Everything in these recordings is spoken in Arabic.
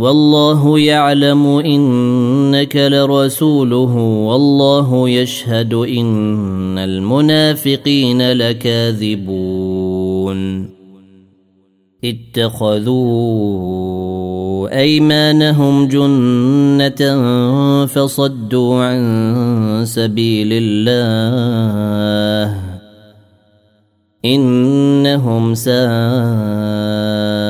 والله يعلم إنك لرسوله والله يشهد إن المنافقين لكاذبون. اتخذوا أيمانهم جنة فصدوا عن سبيل الله. إنهم ساء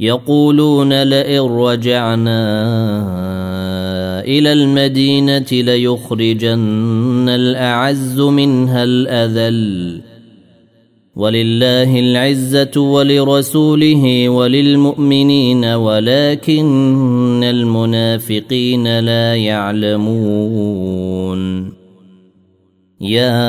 يقولون لئن رجعنا إلى المدينة ليخرجن الأعز منها الأذل ولله العزة ولرسوله وللمؤمنين ولكن المنافقين لا يعلمون. يا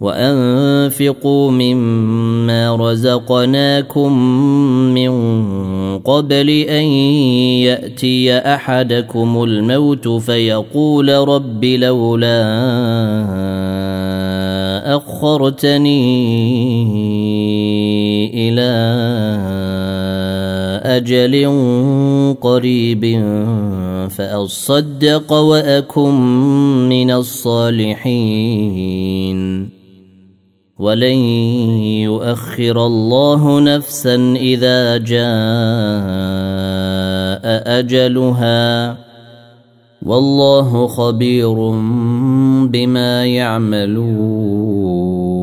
وانفقوا مما رزقناكم من قبل ان ياتي احدكم الموت فيقول رب لولا اخرتني إلى أجل قريب فاصدق واكن من الصالحين ولن يؤخر الله نفسا إذا جاء أجلها. والله خبير بما يعملون.